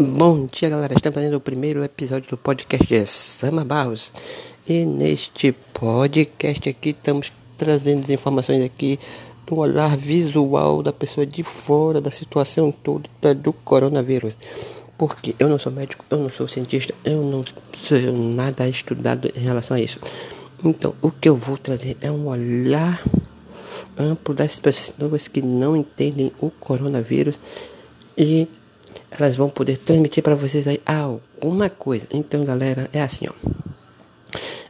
Bom dia, galera. Estamos fazendo o primeiro episódio do podcast de Sama Barros. E neste podcast aqui estamos trazendo informações aqui do olhar visual da pessoa de fora da situação toda do coronavírus. Porque eu não sou médico, eu não sou cientista, eu não sou nada estudado em relação a isso. Então, o que eu vou trazer é um olhar amplo das pessoas que não entendem o coronavírus e elas vão poder transmitir para vocês aí alguma coisa. Então, galera, é assim, ó.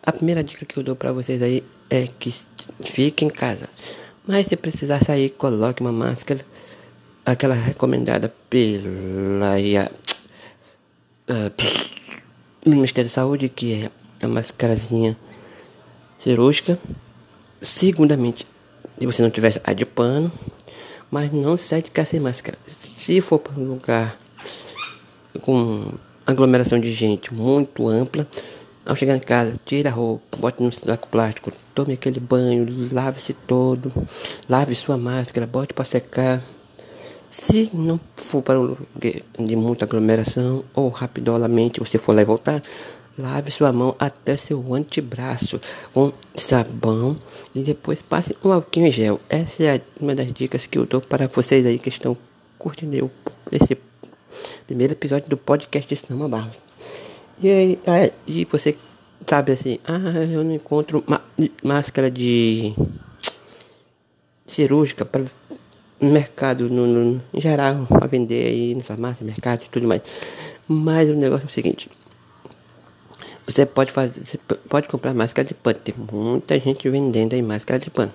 A primeira dica que eu dou para vocês aí é que fique em casa. Mas se precisar sair, coloque uma máscara, aquela recomendada pela uh, Ministério da Saúde, que é a máscarazinha cirúrgica. Segundamente, se você não tiver a de pano, mas não sai de casa sem máscara. Se for para um lugar com aglomeração de gente muito ampla, ao chegar em casa, tire a roupa, bote no saco plástico, tome aquele banho, lave-se todo, lave sua máscara, bote para secar. Se não for para um lugar de muita aglomeração ou rapidamente você for lá e voltar, Lave sua mão até seu antebraço com sabão e depois passe um alquinho em gel. Essa é uma das dicas que eu dou para vocês aí que estão curtindo esse primeiro episódio do podcast de Cinema Barros. E aí, e você sabe assim, ah, eu não encontro máscara de cirúrgica para mercado no, no, em geral para vender aí na farmácia, mercado e tudo mais. Mas o negócio é o seguinte, você pode fazer, você pode comprar máscara de pano. Tem muita gente vendendo aí máscara de pano.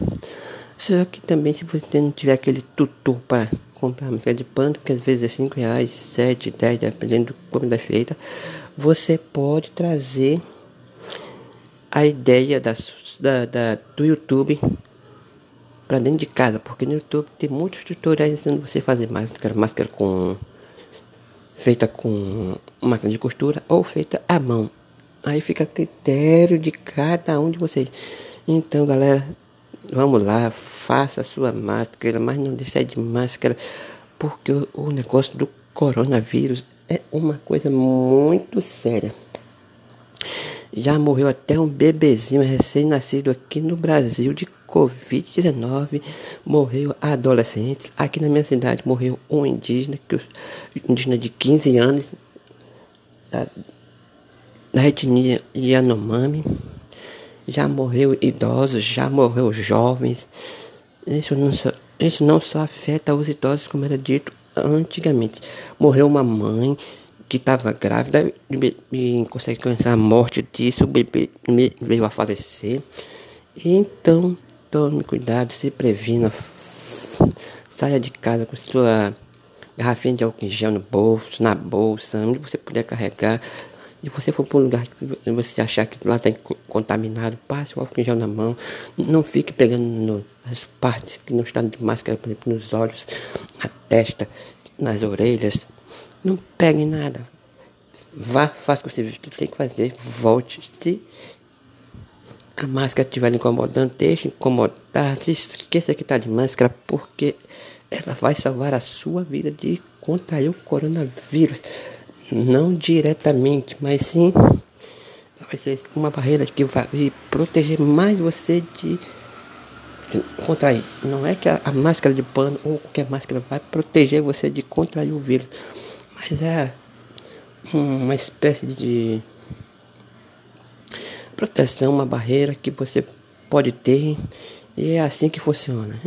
Só que também se você não tiver aquele tutor para comprar máscara de pano, que às vezes é 5 reais, 7, 10, dependendo do como é feita, você pode trazer a ideia da, da, da do YouTube para dentro de casa, porque no YouTube tem muitos tutoriais ensinando você a fazer máscara, máscara com feita com máquina de costura ou feita à mão. Aí fica a critério de cada um de vocês. Então, galera, vamos lá, faça a sua máscara, mas não deixe de máscara, porque o, o negócio do coronavírus é uma coisa muito séria. Já morreu até um bebezinho recém-nascido aqui no Brasil de Covid-19. Morreu adolescentes. Aqui na minha cidade morreu um indígena, que, indígena de 15 anos da etnia Yanomami. Já morreu idosos, já morreu jovens. Isso não, só, isso não só afeta os idosos, como era dito antigamente. Morreu uma mãe que estava grávida e, em consequência a morte disso, o bebê veio a falecer. Então, tome cuidado, se previna. Saia de casa com sua garrafinha de álcool em gel no bolso, na bolsa, onde você puder carregar. Se você for para um lugar que você achar que lá está contaminado, passe o álcool em gel na mão. Não fique pegando no, nas partes que não estão de máscara, por exemplo, nos olhos, na testa, nas orelhas. Não pegue nada. Vá, faça o que você tem que fazer. Volte. Se a máscara estiver incomodando, deixe incomodar. Se esqueça que está de máscara, porque ela vai salvar a sua vida de contrair o coronavírus não diretamente, mas sim vai ser uma barreira que vai proteger mais você de contrair. Não é que a, a, máscara de pano ou qualquer máscara vai proteger você de contrair o vírus, mas é uma espécie de proteção, uma barreira que você pode ter e é assim que funciona.